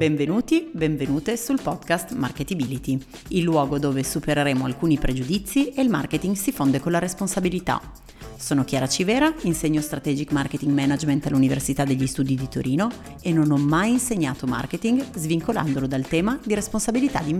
Benvenuti, benvenute sul podcast Marketability, il luogo dove supereremo alcuni pregiudizi e il marketing si fonde con la responsabilità. Sono Chiara Civera, insegno Strategic Marketing Management all'Università degli Studi di Torino e non ho mai insegnato marketing svincolandolo dal tema di responsabilità di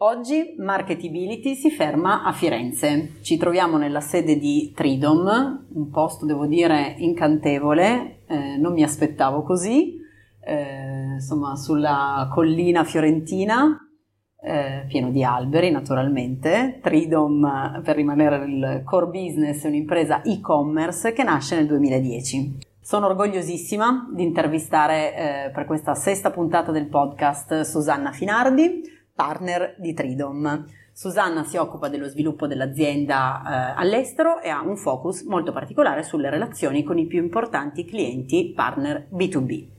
Oggi Marketability si ferma a Firenze. Ci troviamo nella sede di Tridom, un posto devo dire incantevole, eh, non mi aspettavo così, eh, insomma sulla collina fiorentina, eh, pieno di alberi naturalmente. Tridom, per rimanere nel core business, è un'impresa e-commerce che nasce nel 2010. Sono orgogliosissima di intervistare eh, per questa sesta puntata del podcast Susanna Finardi partner di Tridom. Susanna si occupa dello sviluppo dell'azienda eh, all'estero e ha un focus molto particolare sulle relazioni con i più importanti clienti partner B2B.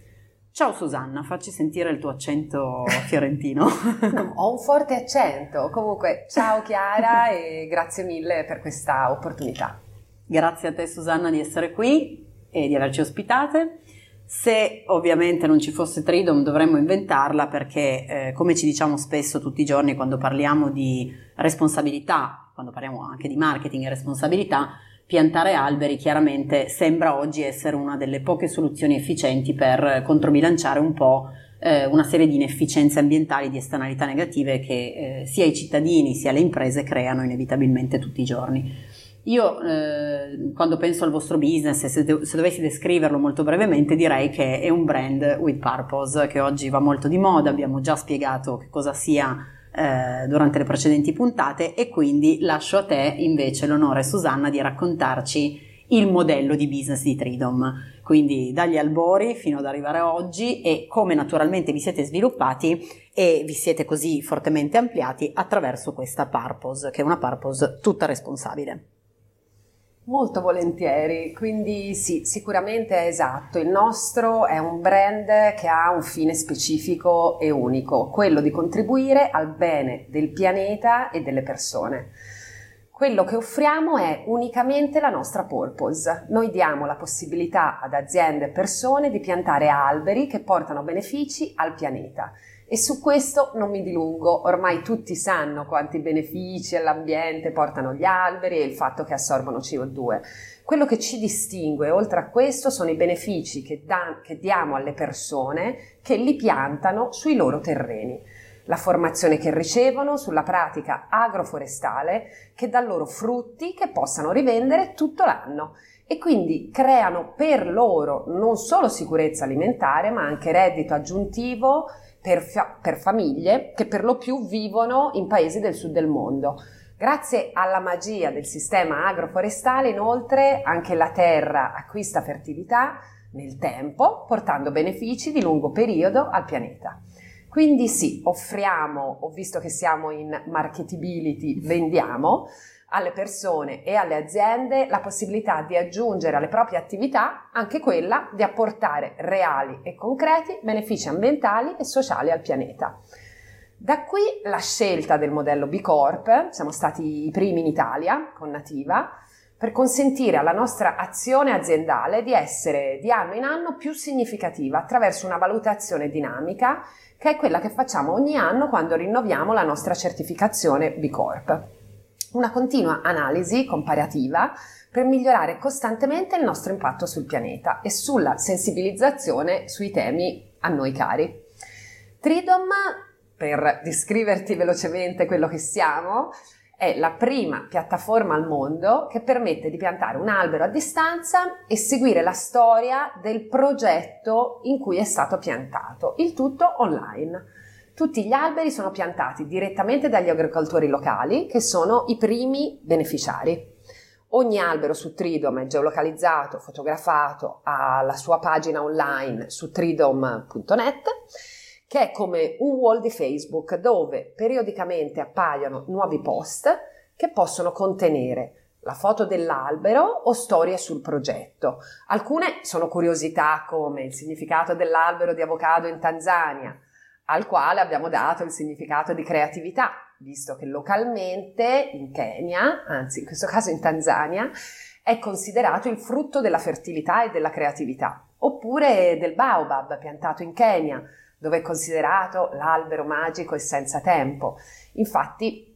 Ciao Susanna, facci sentire il tuo accento fiorentino. no, ho un forte accento. Comunque, ciao Chiara e grazie mille per questa opportunità. Grazie a te Susanna di essere qui e di averci ospitate. Se ovviamente non ci fosse Tridom dovremmo inventarla perché, eh, come ci diciamo spesso tutti i giorni quando parliamo di responsabilità, quando parliamo anche di marketing e responsabilità, piantare alberi chiaramente sembra oggi essere una delle poche soluzioni efficienti per controbilanciare un po' eh, una serie di inefficienze ambientali, di esternalità negative che eh, sia i cittadini sia le imprese creano inevitabilmente tutti i giorni. Io eh, quando penso al vostro business, se, se, dovessi descriverlo molto brevemente, direi che è un brand with purpose, che oggi va molto di moda, abbiamo già spiegato che cosa sia eh, durante le precedenti puntate e quindi lascio a te invece l'onore, Susanna, di raccontarci il modello di business di Tridom, quindi dagli albori fino ad arrivare a oggi e come naturalmente vi siete sviluppati e vi siete così fortemente ampliati attraverso questa purpose, che è una purpose tutta responsabile. Molto volentieri, quindi sì, sicuramente è esatto. Il nostro è un brand che ha un fine specifico e unico, quello di contribuire al bene del pianeta e delle persone. Quello che offriamo è unicamente la nostra purpose. Noi diamo la possibilità ad aziende e persone di piantare alberi che portano benefici al pianeta e su questo non mi dilungo, ormai tutti sanno quanti benefici all'ambiente portano gli alberi e il fatto che assorbono CO2. Quello che ci distingue, oltre a questo, sono i benefici che, da, che diamo alle persone che li piantano sui loro terreni. La formazione che ricevono sulla pratica agroforestale che dà loro frutti che possano rivendere tutto l'anno. E quindi creano per loro non solo sicurezza alimentare ma anche reddito aggiuntivo per, fa- per famiglie che per lo più vivono in paesi del sud del mondo. Grazie alla magia del sistema agroforestale, inoltre, anche la terra acquista fertilità nel tempo, portando benefici di lungo periodo al pianeta. Quindi sì, offriamo, ho visto che siamo in marketability, vendiamo, alle persone e alle aziende la possibilità di aggiungere alle proprie attività anche quella di apportare reali e concreti benefici ambientali e sociali al pianeta. Da qui la scelta del modello B Corp, siamo stati i primi in Italia con Nativa, per consentire alla nostra azione aziendale di essere di anno in anno più significativa attraverso una valutazione dinamica che è quella che facciamo ogni anno quando rinnoviamo la nostra certificazione B Corp una continua analisi comparativa per migliorare costantemente il nostro impatto sul pianeta e sulla sensibilizzazione sui temi a noi cari. Tridom, per descriverti velocemente quello che siamo, è la prima piattaforma al mondo che permette di piantare un albero a distanza e seguire la storia del progetto in cui è stato piantato, il tutto online. Tutti gli alberi sono piantati direttamente dagli agricoltori locali, che sono i primi beneficiari. Ogni albero su Tridom è geolocalizzato, fotografato, ha la sua pagina online su tridom.net, che è come un wall di Facebook dove periodicamente appaiono nuovi post che possono contenere la foto dell'albero o storie sul progetto. Alcune sono curiosità come il significato dell'albero di avocado in Tanzania, al quale abbiamo dato il significato di creatività, visto che localmente in Kenya, anzi in questo caso in Tanzania, è considerato il frutto della fertilità e della creatività. oppure del baobab piantato in Kenya, dove è considerato l'albero magico e senza tempo. Infatti,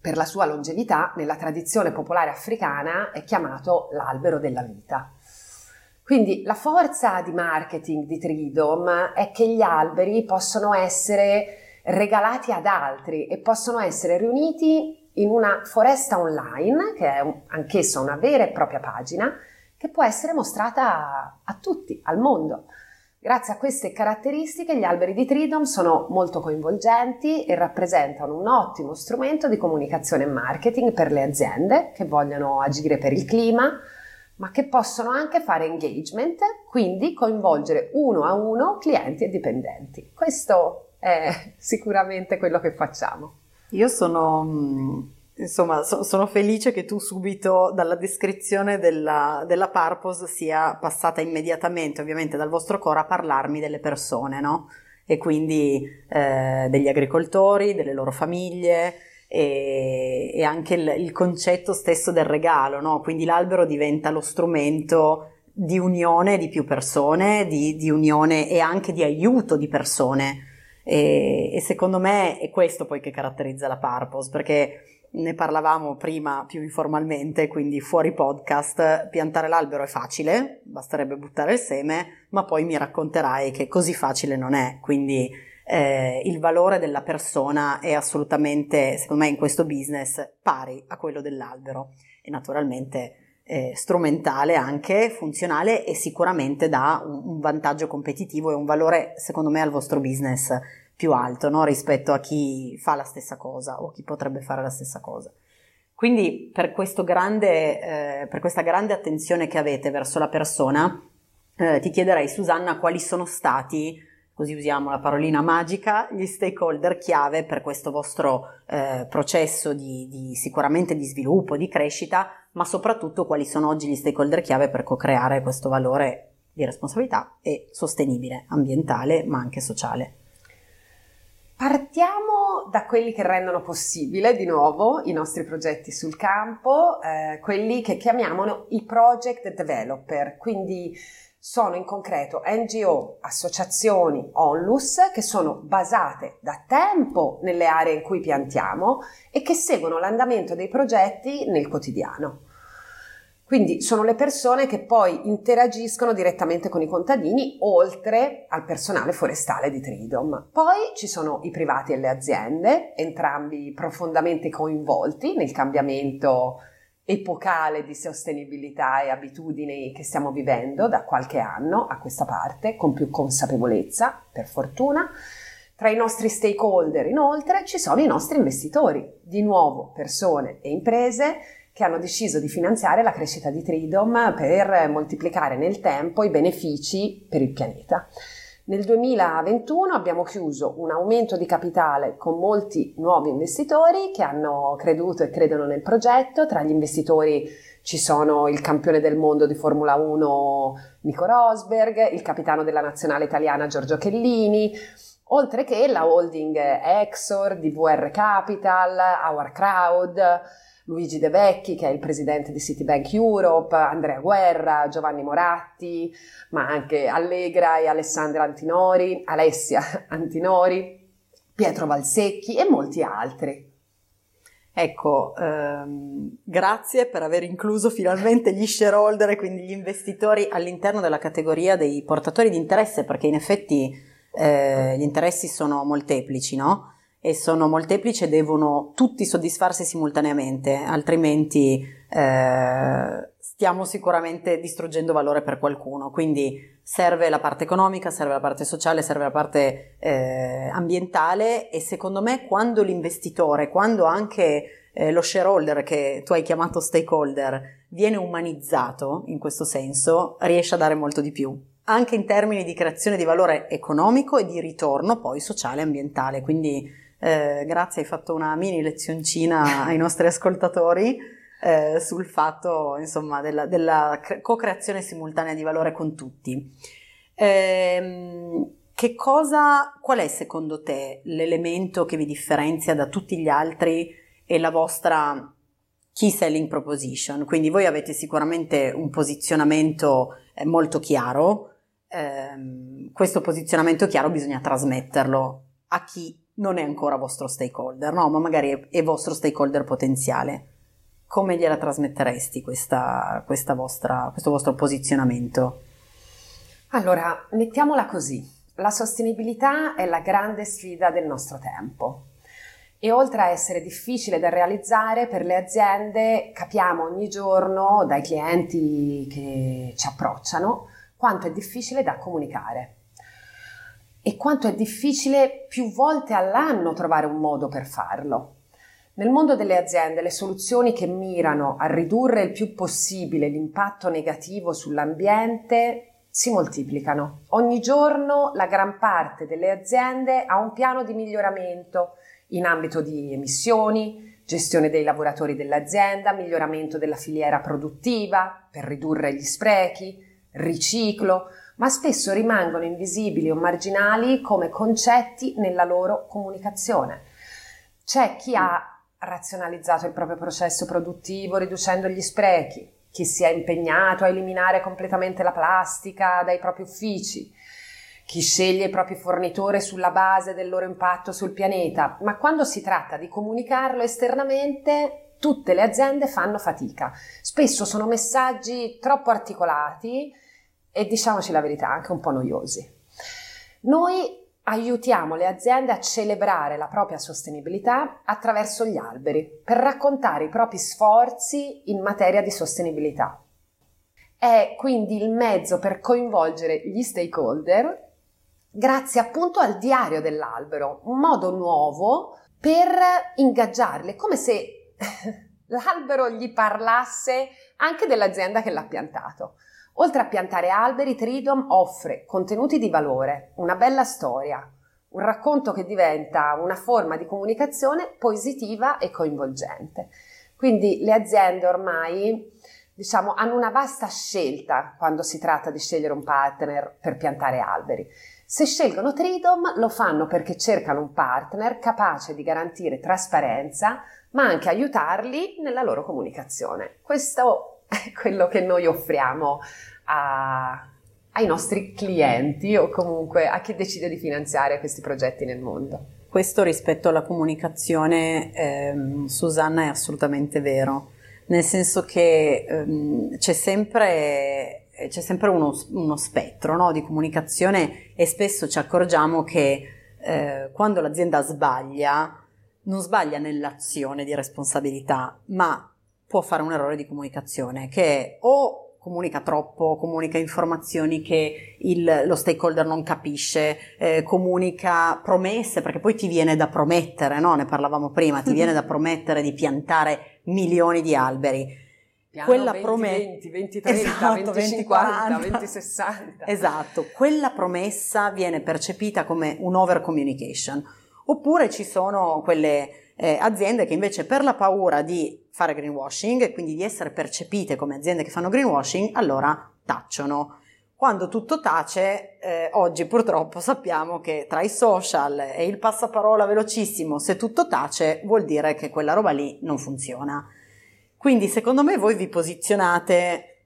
per la sua longevità, nella tradizione popolare africana è chiamato l'albero della vita. Quindi la forza di marketing di Tridom è che gli alberi possono essere regalati ad altri e possono essere riuniti in una foresta online, che è anch'essa una vera e propria pagina, che può essere mostrata a, tutti, al mondo. Grazie a queste caratteristiche gli alberi di Tridom sono molto coinvolgenti e rappresentano un ottimo strumento di comunicazione e marketing per le aziende che vogliono agire per il clima, ma che possono anche fare engagement, quindi coinvolgere uno a uno clienti e dipendenti. Questo è sicuramente quello che facciamo. Io sono mm, Insomma, so, sono felice che tu subito dalla descrizione della, della, purpose sia passata immediatamente, ovviamente, dal vostro core a parlarmi delle persone, no? E quindi eh, degli agricoltori, delle loro famiglie e, e anche il, il, concetto stesso del regalo, no? Quindi l'albero diventa lo strumento di unione di più persone, di, di unione e anche di aiuto di persone. E, e secondo me è questo poi che caratterizza la purpose, perché ne parlavamo prima più informalmente, quindi fuori podcast, piantare l'albero è facile, basterebbe buttare il seme, ma poi mi racconterai che così facile non è, quindi eh, il valore della persona è assolutamente, secondo me, in questo business pari a quello dell'albero e naturalmente eh, strumentale anche, funzionale e sicuramente dà un, un vantaggio competitivo e un valore, secondo me, al vostro business più alto no? rispetto a chi fa la stessa cosa o chi potrebbe fare la stessa cosa. Quindi per, grande, eh, per questa grande attenzione che avete verso la persona, eh, ti chiederei Susanna quali sono stati, così usiamo la parolina magica, gli stakeholder chiave per questo vostro eh, processo di, di, sicuramente di sviluppo, di crescita, ma soprattutto quali sono oggi gli stakeholder chiave per co-creare questo valore di responsabilità e sostenibile, ambientale ma anche sociale. Partiamo da quelli che rendono possibile di nuovo i nostri progetti sul campo, eh, quelli che chiamiamo i project developer, quindi sono in concreto NGO, associazioni, onlus che sono basate da tempo nelle aree in cui piantiamo e che seguono l'andamento dei progetti nel quotidiano. Quindi sono le persone che poi interagiscono direttamente con i contadini oltre al personale forestale di Tridom. Poi ci sono i privati e le aziende, entrambi profondamente coinvolti nel cambiamento epocale di sostenibilità e abitudini che stiamo vivendo da qualche anno a questa parte, con più consapevolezza, per fortuna. Tra i nostri stakeholder, inoltre, ci sono i nostri investitori, di nuovo persone e imprese che hanno deciso di finanziare la crescita di Tridom per moltiplicare nel tempo i benefici per il pianeta. Nel 2021 abbiamo chiuso un aumento di capitale con molti nuovi investitori che hanno creduto e credono nel progetto. Tra gli investitori ci sono il campione del mondo di Formula 1 Nico Rosberg, il capitano della nazionale italiana Giorgio Chellini, oltre che la holding Exor, DVR Capital, Our Crowd, Luigi De Vecchi, che è il presidente di Citibank Europe, Andrea Guerra, Giovanni Moratti, ma anche Allegra e Alessandra Antinori, Alessia Antinori, Pietro Valsecchi e molti altri. Ecco, ehm, grazie per aver incluso finalmente gli shareholder e quindi gli investitori all'interno della categoria dei portatori di interesse, perché in effetti eh, gli interessi sono molteplici, no? E sono molteplici e devono tutti soddisfarsi simultaneamente, altrimenti eh, stiamo sicuramente distruggendo valore per qualcuno. Quindi serve la parte economica, serve la parte sociale, serve la parte eh, ambientale e secondo me quando l'investitore, quando anche eh, lo shareholder che tu hai chiamato stakeholder viene umanizzato in questo senso, riesce a dare molto di più anche in termini di creazione di valore economico e di ritorno poi sociale e ambientale. Quindi eh, grazie, hai fatto una mini lezioncina ai nostri ascoltatori eh, sul fatto, insomma, della, della co-creazione simultanea di valore con tutti. Eh, che cosa, qual è secondo te l'elemento che vi differenzia da tutti gli altri e la vostra key selling proposition? Quindi voi avete sicuramente un posizionamento eh, molto chiaro, ehm, questo posizionamento chiaro bisogna trasmetterlo a chi non è ancora vostro stakeholder, no? ma magari è, è vostro stakeholder potenziale. Come gliela trasmetteresti questa, questa vostra, questo vostro posizionamento? Allora, mettiamola così. La sostenibilità è la grande sfida del nostro tempo e oltre a essere difficile da realizzare per le aziende, capiamo ogni giorno dai clienti che ci approcciano quanto è difficile da comunicare e quanto è difficile più volte all'anno trovare un modo per farlo. Nel mondo delle aziende le soluzioni che mirano a ridurre il più possibile l'impatto negativo sull'ambiente si moltiplicano. Ogni giorno la gran parte delle aziende ha un piano di miglioramento in ambito di emissioni, gestione dei lavoratori dell'azienda, miglioramento della filiera produttiva per ridurre gli sprechi, riciclo, ma spesso rimangono invisibili o marginali come concetti nella loro comunicazione. C'è chi ha razionalizzato il proprio processo produttivo riducendo gli sprechi, chi si è impegnato a eliminare completamente la plastica dai propri uffici, chi sceglie i propri fornitori sulla base del loro impatto sul pianeta, ma quando si tratta di comunicarlo esternamente tutte le aziende fanno fatica. Spesso sono messaggi troppo articolati e diciamoci la verità, anche un po' noiosi. Noi aiutiamo le aziende a celebrare la propria sostenibilità attraverso gli alberi, per raccontare i propri sforzi in materia di sostenibilità. È quindi il mezzo per coinvolgere gli stakeholder grazie appunto al diario dell'albero, un modo nuovo per ingaggiarle, come se l'albero gli parlasse anche dell'azienda che l'ha piantato. Oltre a piantare alberi, Tridom offre contenuti di valore, una bella storia, un racconto che diventa una forma di comunicazione positiva e coinvolgente. Quindi le aziende ormai diciamo, hanno una vasta scelta quando si tratta di scegliere un partner per piantare alberi. Se scelgono Tridom lo fanno perché cercano un partner capace di garantire trasparenza, ma anche aiutarli nella loro comunicazione. Questo quello che noi offriamo a, ai nostri clienti o comunque a chi decide di finanziare questi progetti nel mondo. Questo rispetto alla comunicazione, ehm, Susanna, è assolutamente vero, nel senso che ehm, c'è sempre, c'è sempre uno, uno spettro no, di comunicazione e spesso ci accorgiamo che eh, quando l'azienda sbaglia, non sbaglia nell'azione di responsabilità, ma può fare un errore di comunicazione che o comunica troppo, comunica informazioni che il, lo stakeholder non capisce, eh, comunica promesse, perché poi ti viene da promettere, no? ne parlavamo prima, ti viene da promettere di piantare milioni di alberi. Piano quella promessa 20, 20, 30, esatto, 20, 20 50, 20, 60. Esatto, quella promessa viene percepita come un over communication. Oppure ci sono quelle eh, aziende che invece per la paura di fare greenwashing e quindi di essere percepite come aziende che fanno greenwashing, allora tacciono. Quando tutto tace, eh, oggi purtroppo sappiamo che tra i social e il passaparola velocissimo, se tutto tace, vuol dire che quella roba lì non funziona. Quindi secondo me voi vi posizionate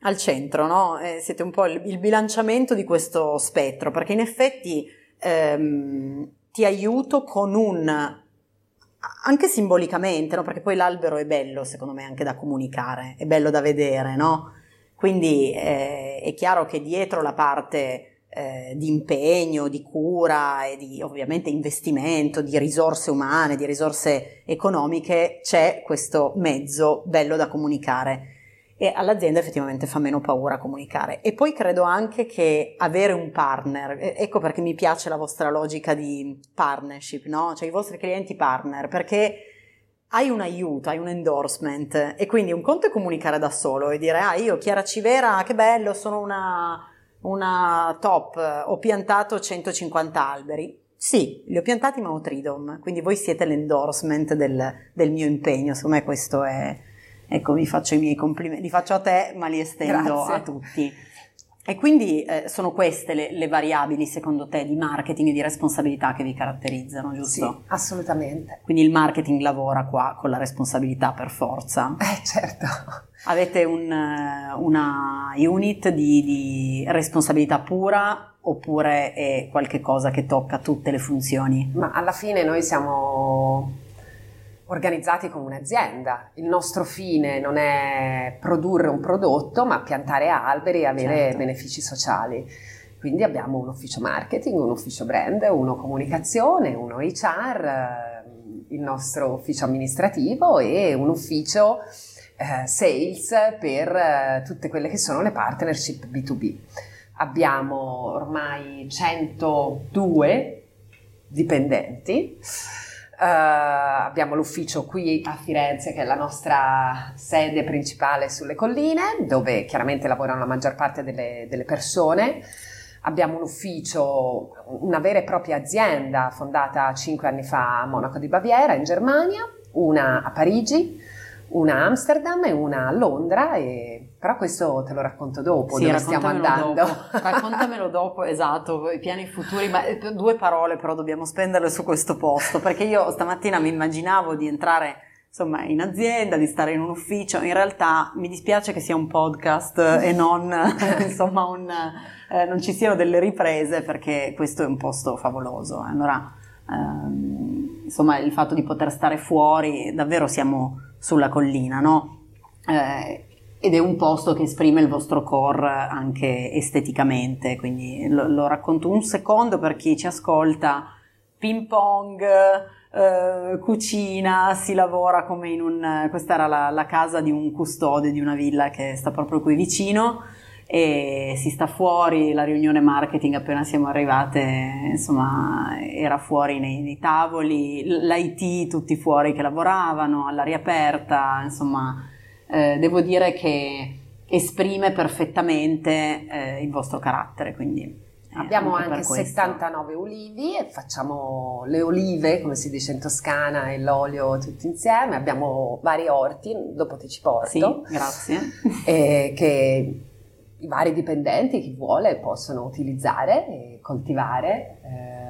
al centro, no? Eh, siete un po' il, il, bilanciamento di questo spettro, perché in effetti ehm, ti aiuto con un anche simbolicamente, no? perché poi l'albero è bello, secondo me, anche da comunicare, è bello da vedere, no? Quindi eh, è chiaro che dietro la parte eh, di impegno, di cura e di ovviamente investimento, di risorse umane, di risorse economiche, c'è questo mezzo bello da comunicare e all'azienda effettivamente fa meno paura comunicare. E poi credo anche che avere un partner, ecco perché mi piace la vostra logica di partnership, no? Cioè i vostri clienti partner, perché hai un aiuto, hai un endorsement e quindi un conto è comunicare da solo e dire ah io Chiara Civera, che bello, sono una, una top, ho piantato 150 alberi. Sì, li ho piantati ma ho Tridom, quindi voi siete l'endorsement del, del mio impegno, secondo me questo è, Ecco, vi faccio i miei complimenti, li faccio a te, ma li estendo Grazie. a tutti. E quindi eh, sono queste le, le, variabili, secondo te, di marketing e di responsabilità che vi caratterizzano, giusto? Sì, assolutamente. Quindi il marketing lavora qua con la responsabilità per forza. Eh, certo. Avete un, una unit di, di responsabilità pura oppure è qualcosa che tocca tutte le funzioni? Ma alla fine noi siamo organizzati come un'azienda. Il nostro fine non è produrre un prodotto, ma piantare alberi e avere certo. benefici sociali. Quindi abbiamo un ufficio marketing, un ufficio brand, uno comunicazione, uno HR, il nostro ufficio amministrativo e un ufficio eh, sales per eh, tutte quelle che sono le partnership B2B. Abbiamo ormai 102 dipendenti. Uh, abbiamo l'ufficio qui a Firenze, che è la nostra sede principale sulle colline, dove chiaramente lavorano la maggior parte delle, delle persone. Abbiamo un ufficio, una vera e propria azienda fondata cinque anni fa a Monaco di Baviera, in Germania, una a Parigi, una a Amsterdam e una a Londra, e... però questo te lo racconto dopo, sì, dove stiamo andando. Dopo. Raccontamelo dopo, esatto, i piani futuri, ma eh, due parole però dobbiamo spenderle su questo posto, perché io stamattina mi immaginavo di entrare insomma in azienda, di stare in un ufficio, in realtà mi dispiace che sia un podcast e non insomma un, eh, non ci siano delle riprese perché questo è un posto favoloso. Allora ehm, insomma il fatto di poter stare fuori, davvero siamo sulla collina, no? Eh, ed è un posto che esprime il vostro core anche esteticamente, quindi lo, lo racconto un secondo per chi ci ascolta, ping pong, eh, cucina, si lavora come in un... questa era la, la, casa di un custode di una villa che sta proprio qui vicino e si sta fuori, la riunione marketing appena siamo arrivate, insomma, era fuori nei, nei tavoli, l'IT tutti fuori che lavoravano, all'aria aperta, insomma, eh, devo dire che esprime perfettamente eh, il vostro carattere, quindi Abbiamo anche, anche 79 ulivi e facciamo le olive, come si dice in Toscana, e l'olio tutti insieme. Abbiamo vari orti, dopo ti ci porto. Sì, grazie. Eh, che i vari dipendenti, chi vuole, possono utilizzare e coltivare. Eh,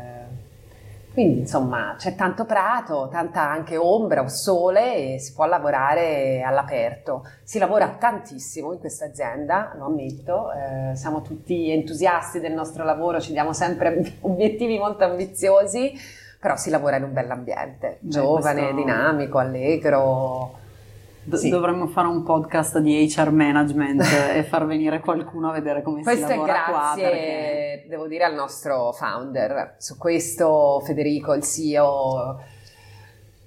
quindi insomma c'è tanto prato, tanta anche ombra o sole e si può lavorare all'aperto. Si lavora tantissimo in questa azienda, lo ammetto, eh, siamo tutti entusiasti del nostro lavoro, ci diamo sempre obiettivi molto ambiziosi, però si lavora in un bell'ambiente, giovane, questo... dinamico, allegro. Do- sì. Dovremmo fare un podcast di HR management e far venire qualcuno a vedere come questo si lavora qua. Questo è grazie, perché... devo dire, al nostro founder. Su questo Federico, il CEO,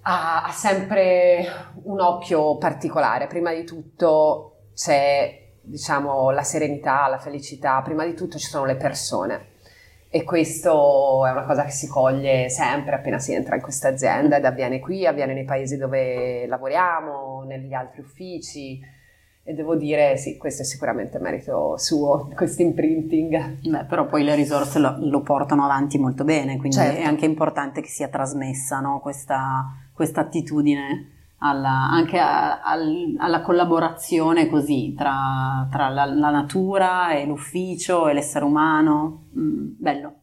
ha, ha sempre un occhio particolare. Prima di tutto c'è, diciamo, la serenità, la felicità. Prima di tutto ci sono le persone e questo è una cosa che si coglie sempre appena si entra in questa azienda ed avviene qui, avviene nei paesi dove lavoriamo, negli altri uffici e devo dire sì, questo è sicuramente merito suo, questo imprinting. Beh, però poi le risorse lo, lo, portano avanti molto bene, quindi certo. è anche importante che sia trasmessa no? questa, questa attitudine alla, anche a, al, alla collaborazione così tra, tra la, la, natura e l'ufficio e l'essere umano. Mm, bello,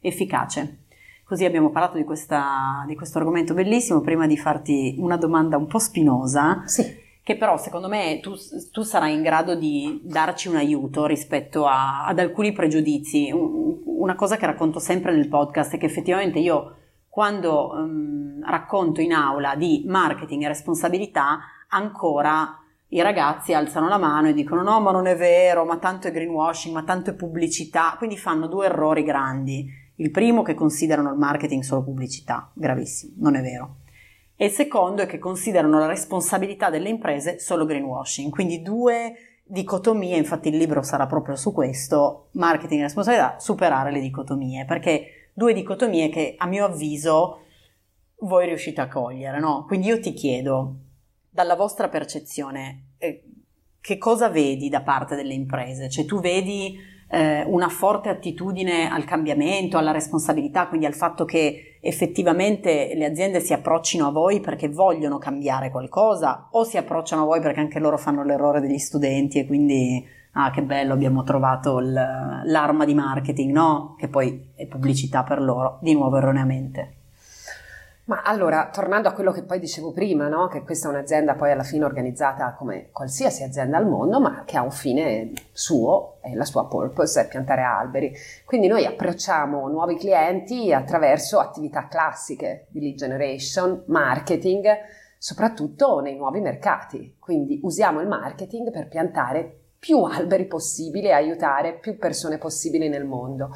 efficace. Così abbiamo parlato di, questa, di, questo argomento bellissimo. Prima di farti una domanda un po' spinosa, sì. che però secondo me tu, tu, sarai in grado di darci un aiuto rispetto a, ad alcuni pregiudizi. Una cosa che racconto sempre nel podcast è che effettivamente io quando um, racconto in aula di marketing e responsabilità, ancora i ragazzi alzano la mano e dicono no, ma non è vero, ma tanto è greenwashing, ma tanto è pubblicità, quindi fanno due errori grandi. Il primo che considerano il marketing solo pubblicità, gravissimo, non è vero. E il secondo è che considerano la responsabilità delle imprese solo greenwashing, quindi due dicotomie, infatti il libro sarà proprio su questo, marketing e responsabilità, superare le dicotomie, perché due dicotomie che a mio avviso voi riuscite a cogliere, no? Quindi io ti chiedo, dalla vostra percezione, eh, che cosa vedi da parte delle imprese? Cioè tu vedi eh, una forte attitudine al cambiamento, alla responsabilità, quindi al fatto che effettivamente le aziende si approccino a voi perché vogliono cambiare qualcosa o si approcciano a voi perché anche loro fanno l'errore degli studenti e quindi ah che bello abbiamo trovato l'arma di marketing, no? Che poi è pubblicità per loro, di nuovo erroneamente. Ma allora, tornando a quello che poi dicevo prima, no? che questa è un'azienda poi alla fine organizzata come qualsiasi azienda al mondo, ma che ha un fine suo e la sua purpose è piantare alberi. Quindi noi approcciamo nuovi clienti attraverso attività classiche di lead generation, marketing, soprattutto nei nuovi mercati. Quindi usiamo il marketing per piantare più alberi possibili e aiutare più persone possibili nel mondo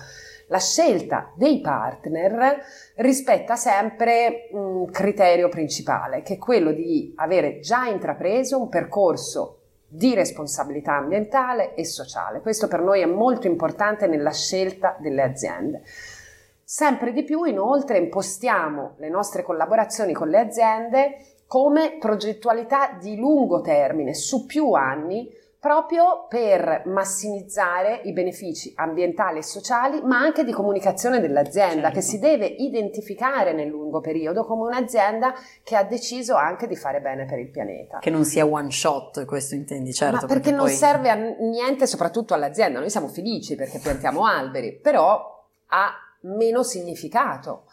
la scelta dei partner rispetta sempre un criterio principale, che è quello di avere già intrapreso un percorso di responsabilità ambientale e sociale. Questo per noi è molto importante nella scelta delle aziende. Sempre di più, inoltre, impostiamo le nostre collaborazioni con le aziende come progettualità di lungo termine, su più anni, proprio per massimizzare i benefici ambientali e sociali, ma anche di comunicazione dell'azienda, certo. che si deve identificare nel lungo periodo come un'azienda che ha deciso anche di fare bene per il pianeta. Che non sia one shot, questo intendi, certo. Ma perché, perché non serve a niente, soprattutto all'azienda. Noi siamo felici perché piantiamo alberi, però ha meno significato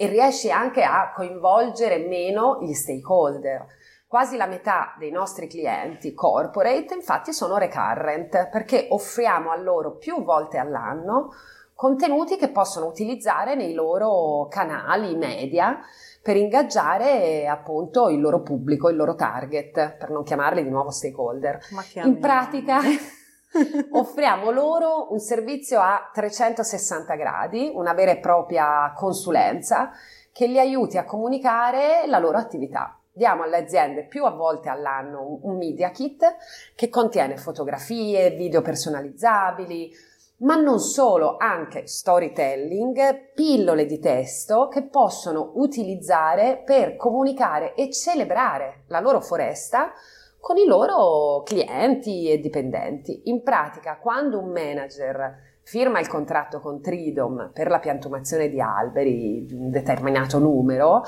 e riesce anche a coinvolgere meno gli stakeholder. Quasi la metà dei nostri clienti corporate infatti sono recurrent perché offriamo a loro più volte all'anno contenuti che possono utilizzare nei loro canali media per ingaggiare appunto il loro pubblico, il loro target, per non chiamarli di nuovo stakeholder. In pratica offriamo loro un servizio a 360 gradi, una vera e propria consulenza che li aiuti a comunicare la loro attività diamo alle aziende più a volte all'anno un media kit che contiene fotografie, video personalizzabili, ma non solo, anche storytelling, pillole di testo che possono utilizzare per comunicare e celebrare la loro foresta con i loro clienti e dipendenti. In pratica, quando un manager firma il contratto con Tridom per la piantumazione di alberi di un determinato numero,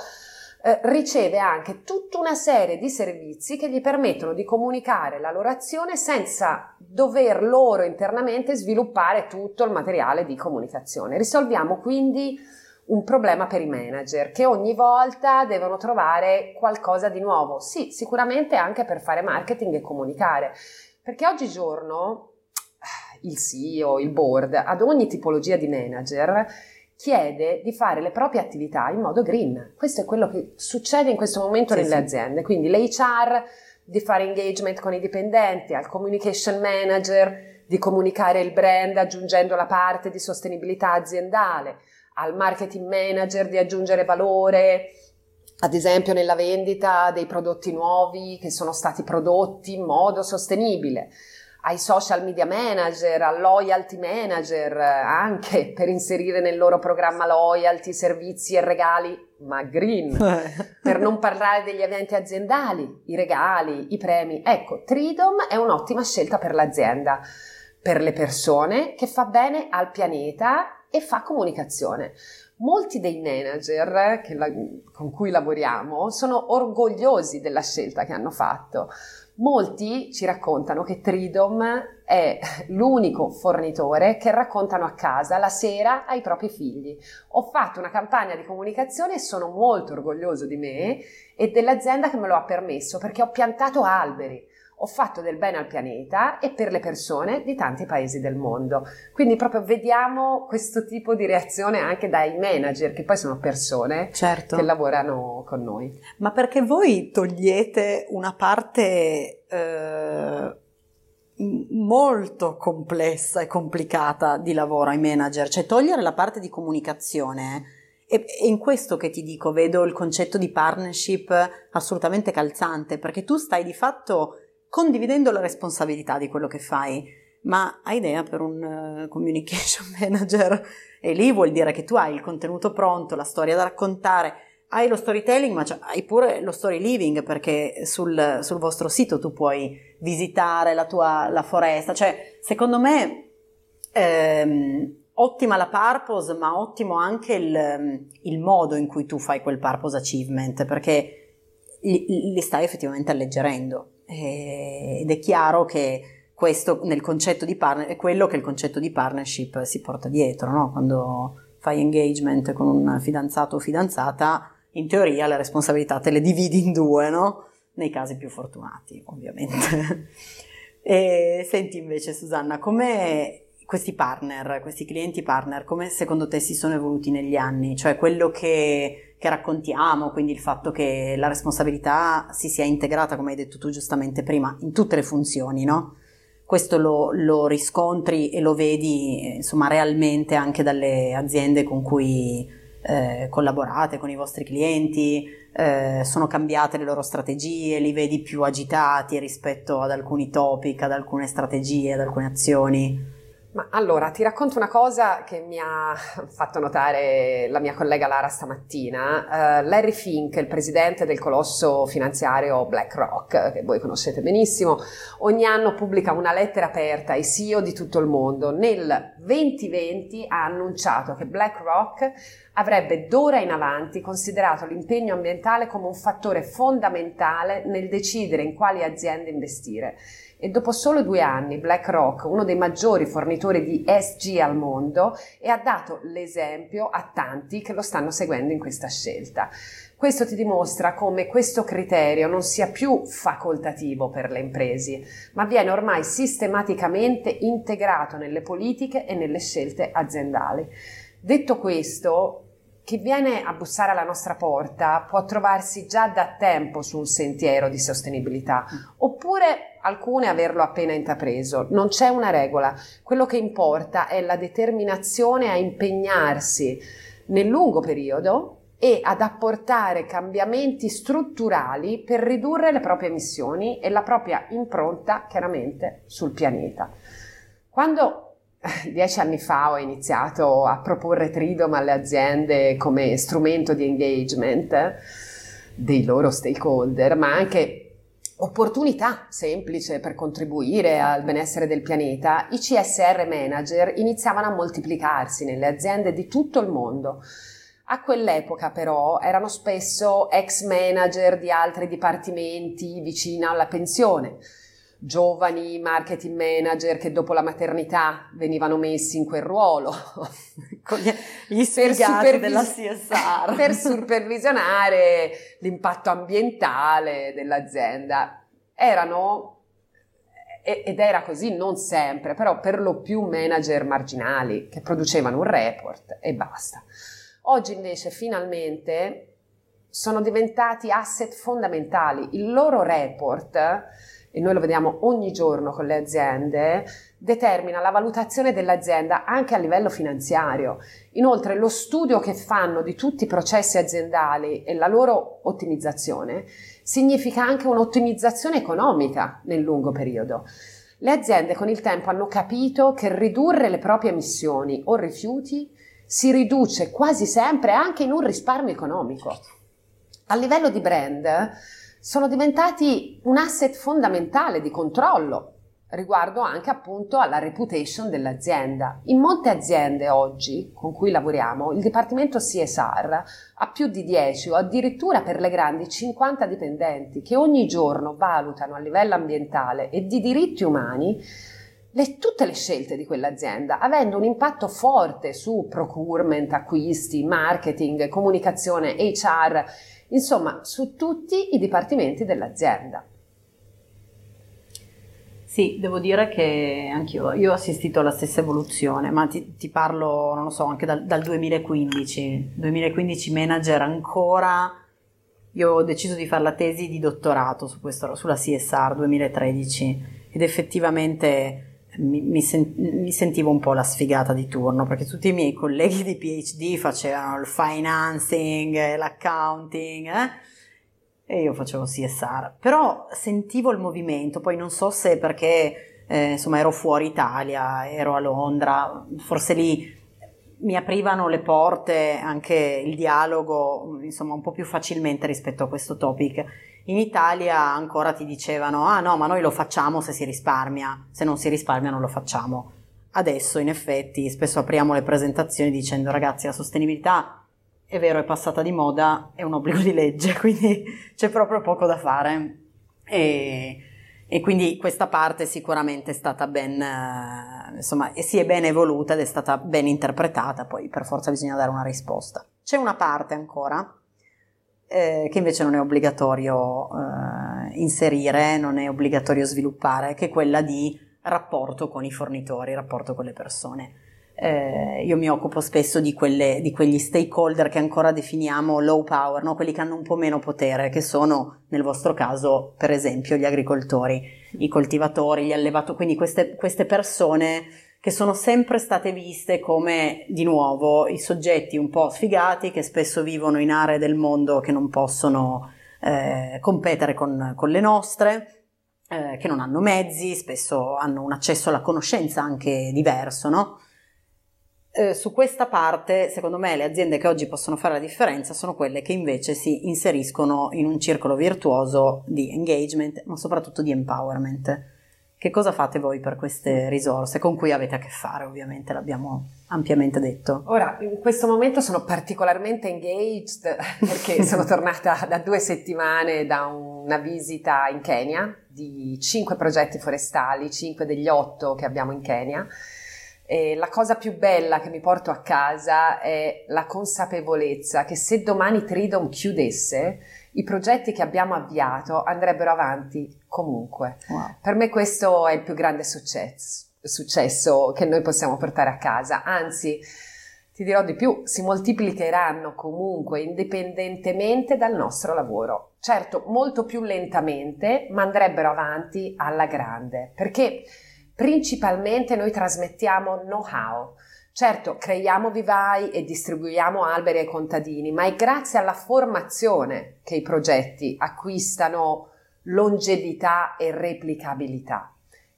eh, riceve anche tutta una serie di servizi che gli permettono di comunicare la loro azione senza dover loro internamente sviluppare tutto il materiale di comunicazione. Risolviamo quindi un problema per i manager che ogni volta devono trovare qualcosa di nuovo. Sì, sicuramente anche per fare marketing e comunicare, perché oggigiorno eh, il CEO, il board, ad ogni tipologia di manager chiede di fare le proprie attività in modo green. Questo è quello che succede in questo momento sì, nelle sì. aziende. Quindi l'HR di fare engagement con i dipendenti, al communication manager di comunicare il brand aggiungendo la parte di sostenibilità aziendale, al marketing manager di aggiungere valore, ad esempio nella vendita dei prodotti nuovi che sono stati prodotti in modo sostenibile ai social media manager, al loyalty manager, anche per inserire nel loro programma loyalty, servizi e regali, ma green, per non parlare degli eventi aziendali, i regali, i premi. Ecco, Tridom è un'ottima scelta per l'azienda, per le persone, che fa bene al pianeta e fa comunicazione. Molti dei manager la, con cui lavoriamo sono orgogliosi della scelta che hanno fatto Molti ci raccontano che Tridom è l'unico fornitore che raccontano a casa la sera ai propri figli. Ho fatto una campagna di comunicazione e sono molto orgoglioso di me e dell'azienda che me lo ha permesso perché ho piantato alberi ho fatto del bene al pianeta e per le persone di tanti paesi del mondo. Quindi proprio vediamo questo tipo di reazione anche dai manager, che poi sono persone certo. che lavorano con noi. Ma perché voi togliete una parte eh, molto complessa e complicata di lavoro ai manager, cioè togliere la parte di comunicazione. E, in questo che ti dico, vedo il concetto di partnership assolutamente calzante, perché tu stai di fatto condividendo la responsabilità di quello che fai. Ma hai idea per un uh, communication manager? E lì vuol dire che tu hai il contenuto pronto, la storia da raccontare, hai lo storytelling, ma hai pure lo story living perché sul, sul vostro sito tu puoi visitare la tua la foresta. Cioè, secondo me, ehm, ottima la purpose, ma ottimo anche il, il, modo in cui tu fai quel purpose achievement perché li, li stai effettivamente alleggerendo. Eh, ed è chiaro che questo nel concetto di partner è quello che il concetto di partnership si porta dietro, no? quando fai engagement con un fidanzato o fidanzata in teoria le responsabilità te le dividi in due, no? Nei casi più fortunati, ovviamente. e senti invece Susanna, come questi partner, questi clienti partner, come secondo te si sono evoluti negli anni? Cioè quello che, che raccontiamo, quindi il fatto che la responsabilità si sia integrata, come hai detto tu giustamente prima, in tutte le funzioni, no? Questo lo, lo riscontri e lo vedi insomma realmente anche dalle aziende con cui eh, collaborate con i vostri clienti, eh, sono cambiate le loro strategie, li vedi più agitati rispetto ad alcuni topic, ad alcune strategie, ad alcune azioni. Ma allora ti racconto una cosa che mi ha fatto notare la mia collega Lara stamattina. Uh, Larry Fink, il presidente del colosso finanziario BlackRock, che voi conoscete benissimo, ogni anno pubblica una lettera aperta ai CEO di tutto il mondo. Nel 2020 ha annunciato che BlackRock avrebbe d'ora in avanti considerato l'impegno ambientale come un fattore fondamentale nel decidere in quali aziende investire e dopo solo due anni BlackRock, uno dei maggiori fornitori di SG al mondo, e ha dato l'esempio a tanti che lo stanno seguendo in questa scelta. Questo ti dimostra come questo criterio non sia più facoltativo per le imprese, ma viene ormai sistematicamente integrato nelle politiche e nelle scelte aziendali. Detto questo, chi viene a bussare alla nostra porta può trovarsi già da tempo su un sentiero di sostenibilità, oppure alcune averlo appena intrapreso. Non c'è una regola, quello che importa è la determinazione a impegnarsi nel lungo periodo e ad apportare cambiamenti strutturali per ridurre le proprie emissioni e la propria impronta chiaramente sul pianeta. Quando Dieci anni fa ho iniziato a proporre Tridom alle aziende come strumento di engagement dei loro stakeholder, ma anche opportunità semplice per contribuire al benessere del pianeta, i CSR manager iniziavano a moltiplicarsi nelle aziende di tutto il mondo. A quell'epoca però erano spesso ex manager di altri dipartimenti vicino alla pensione giovani marketing manager che dopo la maternità venivano messi in quel ruolo con gli, per, supervis- della CSR per supervisionare l'impatto ambientale dell'azienda. Erano ed era così non sempre, però per lo più manager marginali che producevano un report e basta. Oggi invece finalmente sono diventati asset fondamentali. Il loro report e noi lo vediamo ogni giorno con le aziende, determina la valutazione dell'azienda anche a livello finanziario. Inoltre lo studio che fanno di tutti i processi aziendali e la loro ottimizzazione significa anche un'ottimizzazione economica nel lungo periodo. Le aziende con il tempo hanno capito che ridurre le proprie emissioni o rifiuti si riduce quasi sempre anche in un risparmio economico. A livello di brand, sono diventati un asset fondamentale di controllo riguardo anche appunto alla reputation dell'azienda. In molte aziende oggi con cui lavoriamo il dipartimento CSR ha più di 10 o addirittura per le grandi 50 dipendenti che ogni giorno valutano a livello ambientale e di diritti umani le, tutte le scelte di quell'azienda, avendo un impatto forte su procurement, acquisti, marketing, comunicazione, HR insomma su tutti i dipartimenti dell'azienda. Sì, devo dire che anch'io io ho assistito alla stessa evoluzione, ma ti, ti parlo, non lo so, anche dal, dal 2015. 2015 manager ancora, io ho deciso di fare la tesi di dottorato su questo, sulla CSR 2013 ed effettivamente mi, mi, sen- mi, sentivo un po' la sfigata di turno perché tutti i miei colleghi di PhD facevano il financing, l'accounting eh? e io facevo CSR. Però sentivo il movimento, poi non so se perché eh, insomma ero fuori Italia, ero a Londra, forse lì mi aprivano le porte anche il dialogo insomma un po' più facilmente rispetto a questo topic in Italia ancora ti dicevano, ah no, ma noi lo facciamo se si risparmia, se non si risparmia non lo facciamo. Adesso in effetti spesso apriamo le presentazioni dicendo ragazzi la sostenibilità è vero è passata di moda, è un obbligo di legge, quindi c'è proprio poco da fare. E, e quindi questa parte sicuramente è stata ben, eh, insomma, si è ben evoluta ed è stata ben interpretata, poi per forza bisogna dare una risposta. C'è una parte ancora eh, che invece non è obbligatorio eh, inserire, non è obbligatorio sviluppare, che è quella di rapporto con i fornitori, rapporto con le persone. Eh, io mi occupo spesso di, quelle, di, quegli stakeholder che ancora definiamo low power, no? quelli che hanno un po' meno potere, che sono nel vostro caso per esempio gli agricoltori, i coltivatori, gli allevatori, quindi queste, queste persone che sono sempre state viste come di nuovo i soggetti un po' sfigati che spesso vivono in aree del mondo che non possono eh, competere con, con, le nostre, eh, che non hanno mezzi, spesso hanno un accesso alla conoscenza anche diverso, no? Eh, su questa parte, secondo me, le aziende che oggi possono fare la differenza sono quelle che invece si inseriscono in un circolo virtuoso di engagement, ma soprattutto di empowerment. Che cosa fate voi per queste risorse con cui avete a che fare? Ovviamente l'abbiamo ampiamente detto. Ora, in questo momento sono particolarmente engaged perché sono tornata da due settimane da una visita in Kenya di cinque progetti forestali, cinque degli otto che abbiamo in Kenya. E la cosa più bella che mi porto a casa è la consapevolezza che se domani Tridom chiudesse, i progetti che abbiamo avviato andrebbero avanti comunque. Wow. Per me questo è il più grande successo, successo che noi possiamo portare a casa, anzi ti dirò di più, si moltiplicheranno comunque indipendentemente dal nostro lavoro. Certo, molto più lentamente, ma andrebbero avanti alla grande, perché principalmente noi trasmettiamo know-how, Certo, creiamo vivai e distribuiamo alberi ai contadini, ma è grazie alla formazione che i progetti acquistano longevità e replicabilità.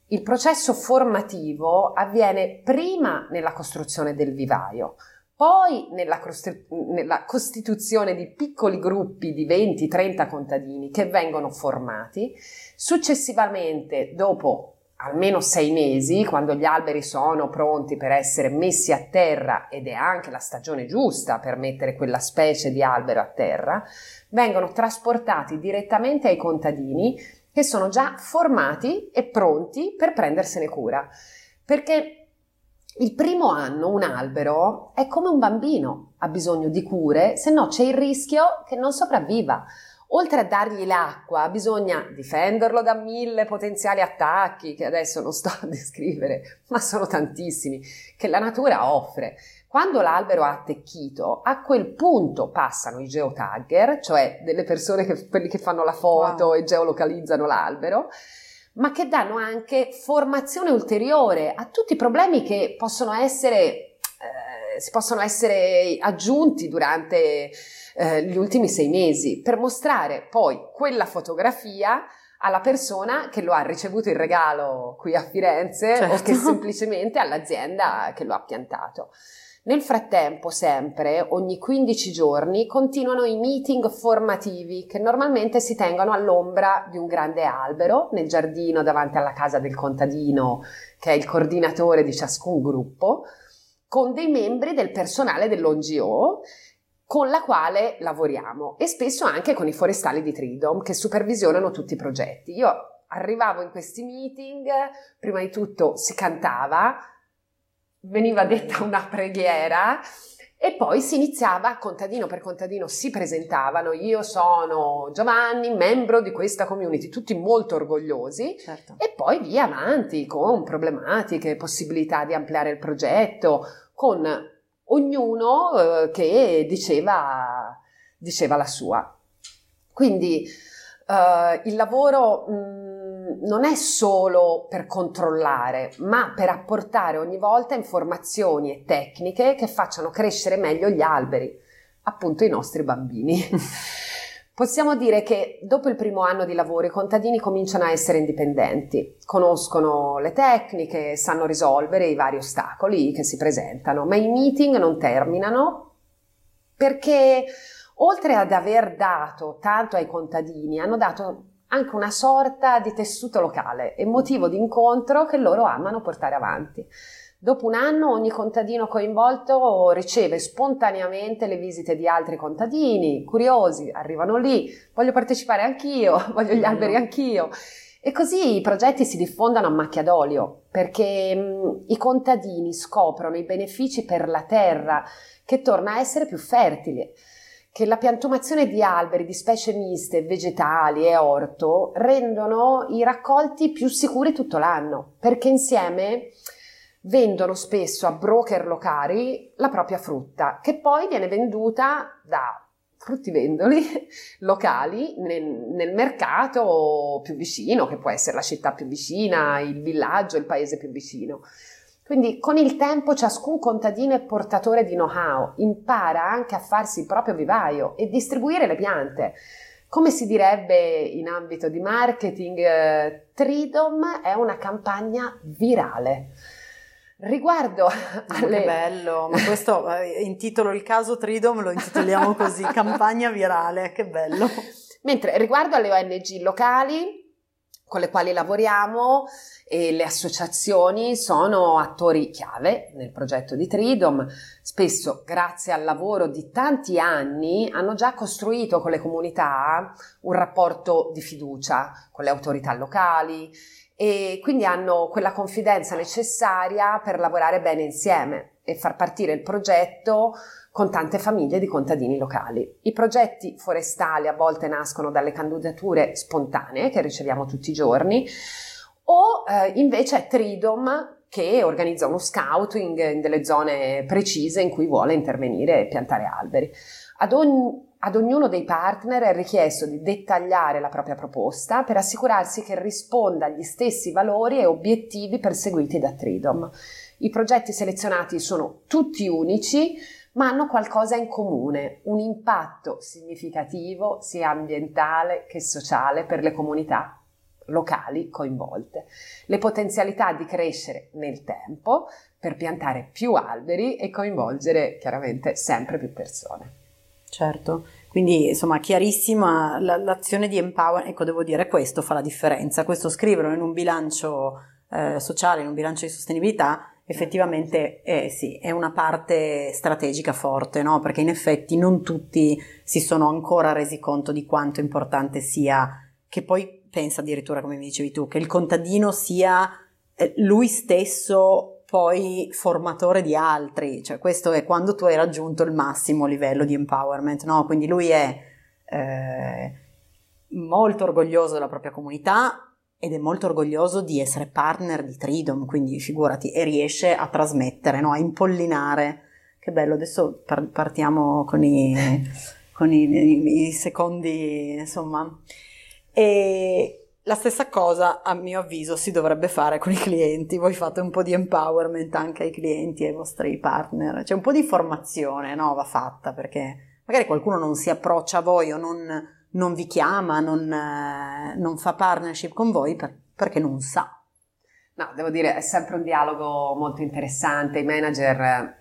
Il processo formativo avviene prima nella costruzione del vivaio, poi nella, costru- nella, costituzione di piccoli gruppi di 20-30 contadini che vengono formati, successivamente dopo almeno sei mesi, quando gli alberi sono pronti per essere messi a terra ed è anche la stagione giusta per mettere quella specie di albero a terra, vengono trasportati direttamente ai contadini che sono già formati e pronti per prendersene cura. Perché il primo anno un albero è come un bambino, ha bisogno di cure, se no c'è il rischio che non sopravviva. Oltre a dargli l'acqua, bisogna difenderlo da mille potenziali attacchi che adesso non sto a descrivere, ma sono tantissimi, che la natura offre. Quando l'albero ha attecchito, a quel punto passano i geotagger, cioè delle persone che, quelli che fanno la foto wow. e geolocalizzano l'albero, ma che danno anche formazione ulteriore a tutti i problemi che possono essere, si possono essere aggiunti durante eh, gli ultimi sei mesi per mostrare poi quella fotografia alla persona che lo ha ricevuto in regalo qui a Firenze certo. o che semplicemente all'azienda che lo ha piantato. Nel frattempo, sempre, ogni 15 giorni, continuano i meeting formativi che normalmente si tengono all'ombra di un grande albero nel giardino davanti alla casa del contadino, che è il coordinatore di ciascun gruppo, con dei membri del personale dell'ONGO con la quale lavoriamo e spesso anche con i forestali di Tridom che supervisionano tutti i progetti. Io arrivavo in questi meeting, prima di tutto si cantava, veniva detta una preghiera e poi si iniziava contadino per contadino, si presentavano, io sono Giovanni, membro di questa community, tutti molto orgogliosi certo. e poi via avanti con problematiche, possibilità di ampliare il progetto, con ognuno eh, che diceva, diceva, la sua. Quindi eh, il lavoro mh, mm, non è solo per controllare, ma per apportare ogni volta informazioni e tecniche che facciano crescere meglio gli alberi, appunto i nostri bambini. Possiamo dire che dopo il primo anno di lavoro i contadini cominciano a essere indipendenti, conoscono le tecniche, sanno risolvere i vari ostacoli che si presentano, ma i meeting non terminano perché oltre ad aver dato tanto ai contadini, hanno dato anche una sorta di tessuto locale e motivo di incontro che loro amano portare avanti. Dopo un anno ogni contadino coinvolto riceve spontaneamente le visite di altri contadini, curiosi, arrivano lì, voglio partecipare anch'io, voglio gli alberi anch'io. E così i progetti si diffondono a macchia d'olio, perché mh, i contadini scoprono i benefici per la terra, che torna a essere più fertile, che la piantumazione di alberi di specie miste, vegetali e orto rendono i raccolti più sicuri tutto l'anno, perché insieme vendono spesso a broker locali la propria frutta, che poi viene venduta da fruttivendoli locali nel, nel, mercato più vicino, che può essere la città più vicina, il villaggio, il paese più vicino. Quindi con il tempo ciascun contadino è portatore di know-how, impara anche a farsi il proprio vivaio e distribuire le piante. Come si direbbe in ambito di marketing, eh, Tridom è una campagna virale. Riguardo alle... Che bello, ma questo eh, intitolo il caso Tridom, lo intitoliamo così, campagna virale, che bello. Mentre riguardo alle ONG locali con le quali lavoriamo e le associazioni sono attori chiave nel progetto di Tridom, spesso grazie al lavoro di tanti anni hanno già costruito con le comunità un rapporto di fiducia con le autorità locali e quindi hanno quella confidenza necessaria per lavorare bene insieme e far partire il progetto con tante famiglie di contadini locali. I progetti forestali a volte nascono dalle candidature spontanee che riceviamo tutti i giorni o eh, invece è Tridom che organizza uno scouting in delle zone precise in cui vuole intervenire e piantare alberi. Ad ogni ad ognuno dei partner è richiesto di dettagliare la propria proposta per assicurarsi che risponda agli stessi valori e obiettivi perseguiti da Tridom. I progetti selezionati sono tutti unici, ma hanno qualcosa in comune, un impatto significativo sia ambientale che sociale per le comunità locali coinvolte, le potenzialità di crescere nel tempo per piantare più alberi e coinvolgere chiaramente sempre più persone. Certo, quindi insomma chiarissima l'azione di empower, ecco devo dire questo fa la differenza, questo scriverlo in un bilancio eh, sociale, in un bilancio di sostenibilità effettivamente eh, sì, è una parte strategica forte, no? perché in effetti non tutti si sono ancora resi conto di quanto importante sia, che poi pensa addirittura come mi dicevi tu, che il contadino sia eh, lui stesso poi formatore di altri, cioè questo è quando tu hai raggiunto il massimo livello di empowerment, no? Quindi lui è eh, molto orgoglioso della propria comunità ed è molto orgoglioso di essere partner di Tridom, quindi figurati, e riesce a trasmettere, no? a impollinare. Che bello, adesso par- partiamo con i, con i, i, i secondi, insomma. E, la stessa cosa, a mio avviso, si dovrebbe fare con i clienti. Voi fate un po' di empowerment anche ai clienti e ai vostri partner. C'è un po' di formazione, no? Va fatta perché magari qualcuno non si approccia a voi o non, non vi chiama, non, eh, non, fa partnership con voi per, perché non sa. No, devo dire, è sempre un dialogo molto interessante. I manager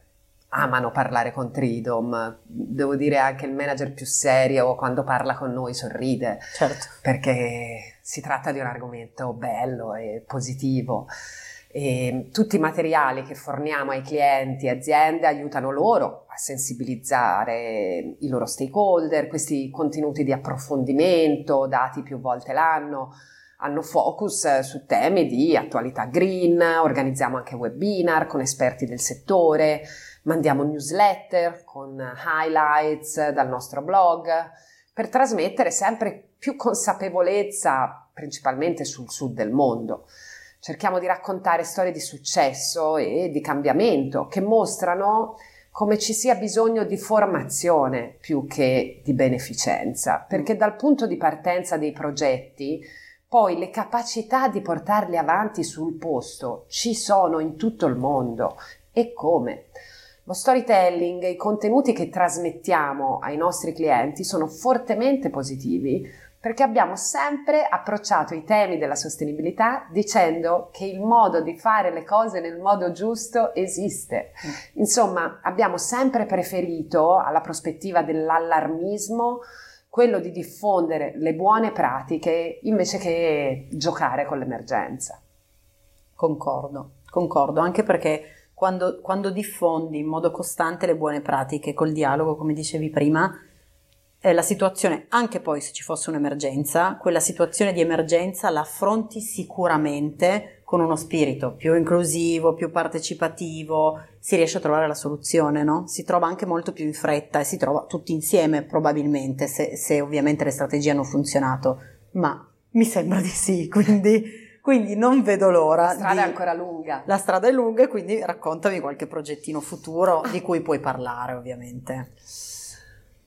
amano parlare con Tridom. Devo dire anche il manager più serio quando parla con noi sorride. Certo. Perché si tratta di un argomento bello e positivo. E tutti i materiali che forniamo ai clienti e aziende aiutano loro a sensibilizzare i loro stakeholder, questi contenuti di approfondimento dati più volte l'anno hanno focus su temi di attualità green, organizziamo anche webinar con esperti del settore, mandiamo newsletter con highlights dal nostro blog per trasmettere sempre più consapevolezza, principalmente sul sud del mondo. Cerchiamo di raccontare storie di successo e di cambiamento che mostrano come ci sia bisogno di formazione più che di beneficenza, perché dal punto di partenza dei progetti poi le capacità di portarli avanti sul posto ci sono in tutto il mondo e come? Lo storytelling, i contenuti che trasmettiamo ai nostri clienti sono fortemente positivi perché abbiamo sempre approcciato i temi della sostenibilità dicendo che il modo di fare le cose nel modo giusto esiste. Mm. Insomma, abbiamo sempre preferito alla prospettiva dell'allarmismo quello di diffondere le buone pratiche invece che giocare con l'emergenza. Concordo, concordo, anche perché quando, quando diffondi in modo costante le buone pratiche col dialogo, come dicevi prima, eh, la situazione, anche poi se ci fosse un'emergenza, quella situazione di emergenza la affronti sicuramente con uno spirito più inclusivo, più partecipativo, si riesce a trovare la soluzione, no? Si trova anche molto più in fretta e si trova tutti insieme probabilmente, se, se ovviamente le strategie hanno funzionato, ma mi sembra di sì, quindi, quindi non vedo l'ora. La strada di... è ancora lunga. La strada è lunga, quindi raccontami qualche progettino futuro di cui puoi parlare ovviamente.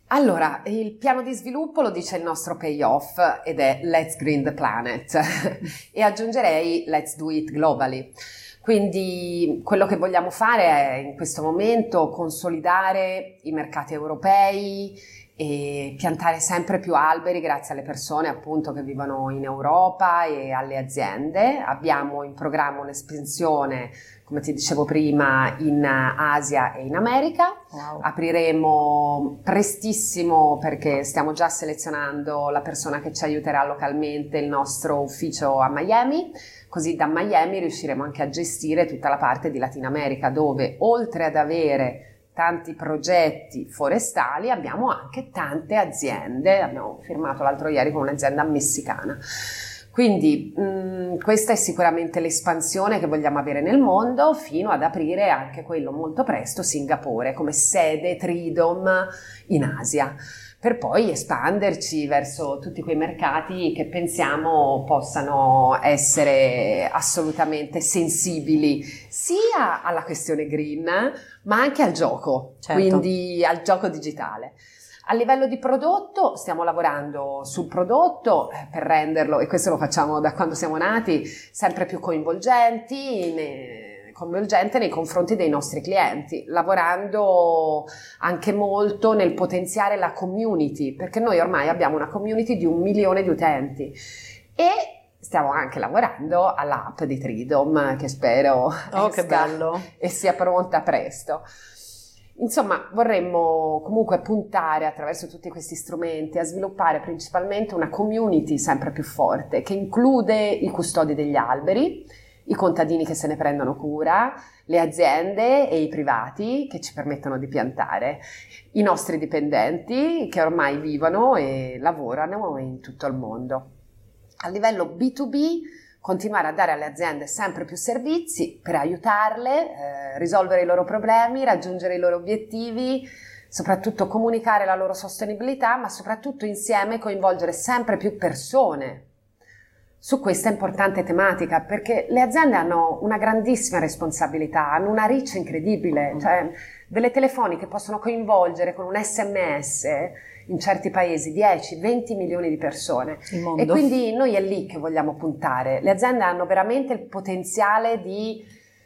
Allora, il piano di sviluppo lo dice il nostro payoff ed è Let's Green the Planet e aggiungerei Let's Do It Globally. Quindi quello che vogliamo fare è in questo momento consolidare i mercati europei e piantare sempre più alberi grazie alle persone appunto che vivono in Europa e alle aziende. Abbiamo in programma un'espansione come ti dicevo prima, in Asia e in America. Wow. Apriremo prestissimo perché stiamo già selezionando la persona che ci aiuterà localmente il nostro ufficio a Miami. Così da Miami riusciremo anche a gestire tutta la parte di Latina America dove oltre ad avere tanti progetti forestali abbiamo anche tante aziende. Abbiamo firmato l'altro ieri con un'azienda messicana. Quindi mh, mm, questa è sicuramente l'espansione che vogliamo avere nel mondo fino ad aprire anche quello molto presto Singapore come sede Tridom in Asia per poi espanderci verso tutti quei mercati che pensiamo possano essere assolutamente sensibili sia alla questione green ma anche al gioco, certo. quindi al gioco digitale. A livello di prodotto stiamo lavorando sul prodotto eh, per renderlo, e questo lo facciamo da quando siamo nati, sempre più coinvolgenti. Ne, coinvolgente nei confronti dei nostri clienti, lavorando anche molto nel potenziare la community, perché noi ormai abbiamo una community di un milione di utenti e stiamo anche lavorando all'app di Tridom che spero oh, che bello. e sia pronta presto. Insomma, vorremmo comunque puntare attraverso tutti questi strumenti a sviluppare principalmente una community sempre più forte che include i custodi degli alberi, i contadini che se ne prendono cura, le aziende e i privati che ci permettono di piantare, i nostri dipendenti che ormai vivono e lavorano in tutto il mondo. A livello B2B continuare a dare alle aziende sempre più servizi per aiutarle, eh, risolvere i loro problemi, raggiungere i loro obiettivi, soprattutto comunicare la loro sostenibilità, ma soprattutto insieme coinvolgere sempre più persone su questa importante tematica, perché le aziende hanno una grandissima responsabilità, hanno una riccia incredibile, cioè delle telefoni che possono coinvolgere con un sms in certi paesi 10-20 milioni di persone. E quindi noi è lì che vogliamo puntare. Le aziende hanno veramente il potenziale di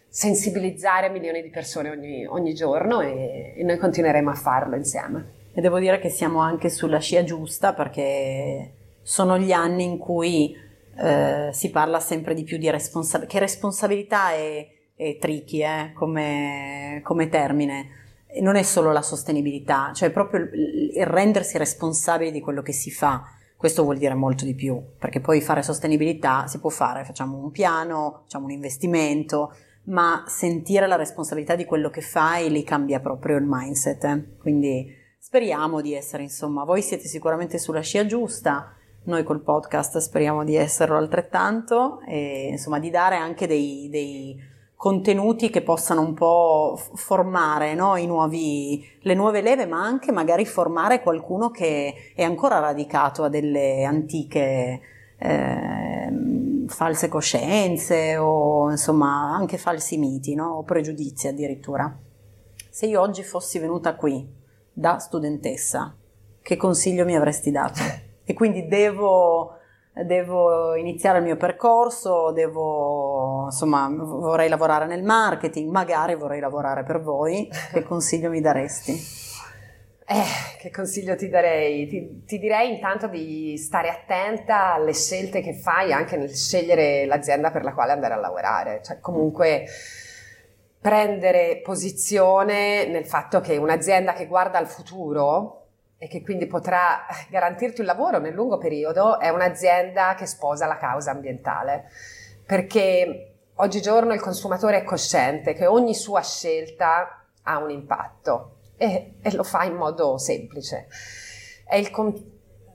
sensibilizzare milioni di persone ogni, ogni giorno e, e noi continueremo a farlo insieme. E devo dire che siamo anche sulla scia giusta perché sono gli anni in cui eh, si parla sempre di più di responsabilità, che responsabilità è, è tricky eh, come, come termine non è solo la sostenibilità, cioè proprio il, rendersi responsabili di quello che si fa. Questo vuol dire molto di più, perché poi fare sostenibilità si può fare, facciamo un piano, facciamo un investimento, ma sentire la responsabilità di quello che fai li cambia proprio il mindset. Eh? Quindi speriamo di essere, insomma, voi siete sicuramente sulla scia giusta, noi col podcast speriamo di esserlo altrettanto e insomma di dare anche dei, dei contenuti che possano un po' formare no? nuovi, le nuove leve, ma anche magari formare qualcuno che è ancora radicato a delle antiche eh, false coscienze o insomma anche falsi miti no? o pregiudizi addirittura. Se io oggi fossi venuta qui da studentessa, che consiglio mi avresti dato? E quindi devo devo iniziare il mio percorso, devo, insomma, vorrei lavorare nel marketing, magari vorrei lavorare per voi, che consiglio mi daresti? Eh, che consiglio ti darei? Ti, ti, direi intanto di stare attenta alle scelte che fai anche nel scegliere l'azienda per la quale andare a lavorare, cioè comunque prendere posizione nel fatto che un'azienda che guarda al futuro e che quindi potrà garantirti un lavoro nel lungo periodo è un'azienda che sposa la causa ambientale, perché oggigiorno il consumatore è cosciente che ogni sua scelta ha un impatto e, e lo fa in modo semplice. Il,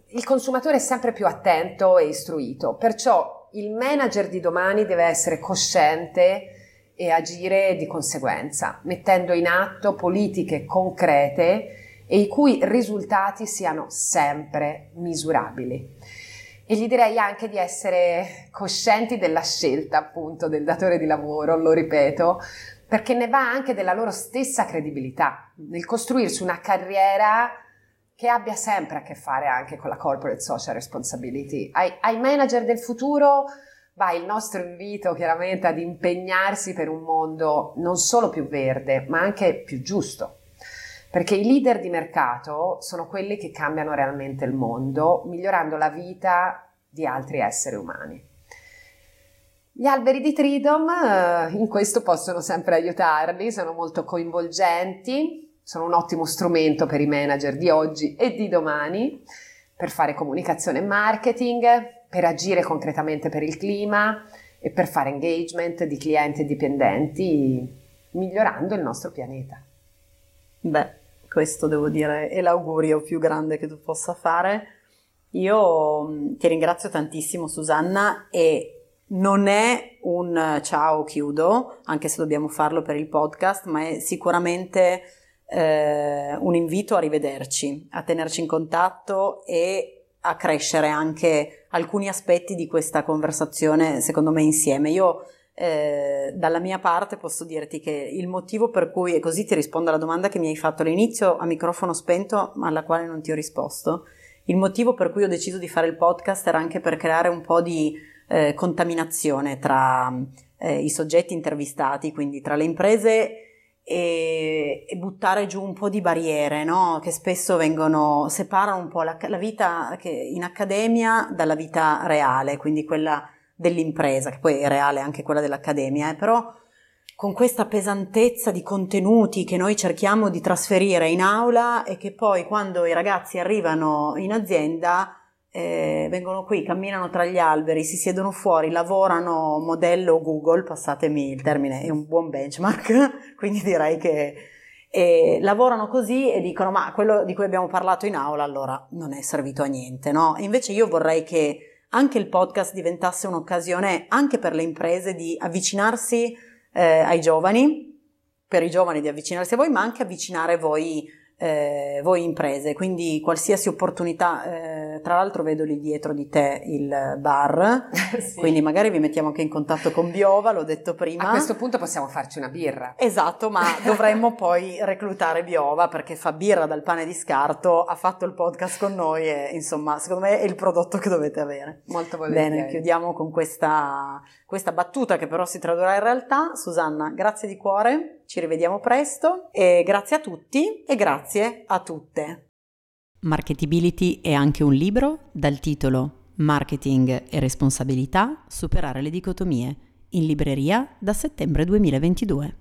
il consumatore è sempre più attento e istruito, perciò il manager di domani deve essere cosciente e agire di conseguenza, mettendo in atto politiche concrete e i cui risultati siano sempre misurabili. E gli direi anche di essere coscienti della scelta appunto del datore di lavoro, lo ripeto, perché ne va anche della loro stessa credibilità, nel costruirsi una carriera che abbia sempre a che fare anche con la corporate social responsibility. Ai, ai manager del futuro va il nostro invito chiaramente ad impegnarsi per un mondo non solo più verde, ma anche più giusto. Perché i leader di mercato sono quelli che cambiano realmente il mondo, migliorando la vita di altri esseri umani. Gli alberi di Tridom eh, in questo possono sempre aiutarli, sono molto coinvolgenti, sono un ottimo strumento per i manager di oggi e di domani, per fare comunicazione e marketing, per agire concretamente per il clima e per fare engagement di clienti e dipendenti, migliorando il nostro pianeta. Beh, questo devo dire è l'augurio più grande che tu possa fare. Io mm, ti ringrazio tantissimo Susanna e non è un ciao chiudo, anche se dobbiamo farlo per il podcast, ma è sicuramente eh, un invito a rivederci, a tenerci in contatto e a crescere anche alcuni aspetti di questa conversazione, secondo me, insieme. Io eh, dalla mia parte posso dirti che il motivo per cui, e così ti rispondo alla domanda che mi hai fatto all'inizio a microfono spento, ma alla quale non ti ho risposto, il motivo per cui ho deciso di fare il podcast era anche per creare un po' di eh, contaminazione tra eh, i soggetti intervistati, quindi tra le imprese e, e, buttare giù un po' di barriere, no? che spesso vengono, separano un po' la, la vita in accademia dalla vita reale, quindi quella dell'impresa, che poi è reale anche quella dell'accademia, eh, però con questa pesantezza di contenuti che noi cerchiamo di trasferire in aula e che poi quando i ragazzi arrivano in azienda eh, vengono qui, camminano tra gli alberi, si siedono fuori, lavorano modello Google, passatemi il termine, è un buon benchmark, quindi direi che eh, lavorano così e dicono ma quello di cui abbiamo parlato in aula allora non è servito a niente, no? Invece io vorrei che anche il podcast diventasse un'occasione anche per le imprese di avvicinarsi eh, ai giovani, per i giovani di avvicinarsi a voi, ma anche avvicinare voi eh, voi imprese, quindi qualsiasi opportunità, eh, tra l'altro vedo lì dietro di te il bar, sì. quindi magari vi mettiamo anche in contatto con Biova, l'ho detto prima. A questo punto possiamo farci una birra. Esatto, ma dovremmo poi reclutare Biova perché fa birra dal pane di scarto, ha fatto il podcast con noi e insomma secondo me è il prodotto che dovete avere. Molto volentieri. Bene, chiudiamo con questa, questa battuta che però si tradurrà in realtà. Susanna, grazie di cuore ci rivediamo presto e grazie a tutti e grazie a tutte. Marketability è anche un libro dal titolo Marketing e responsabilità, superare le dicotomie, in libreria da settembre 2022.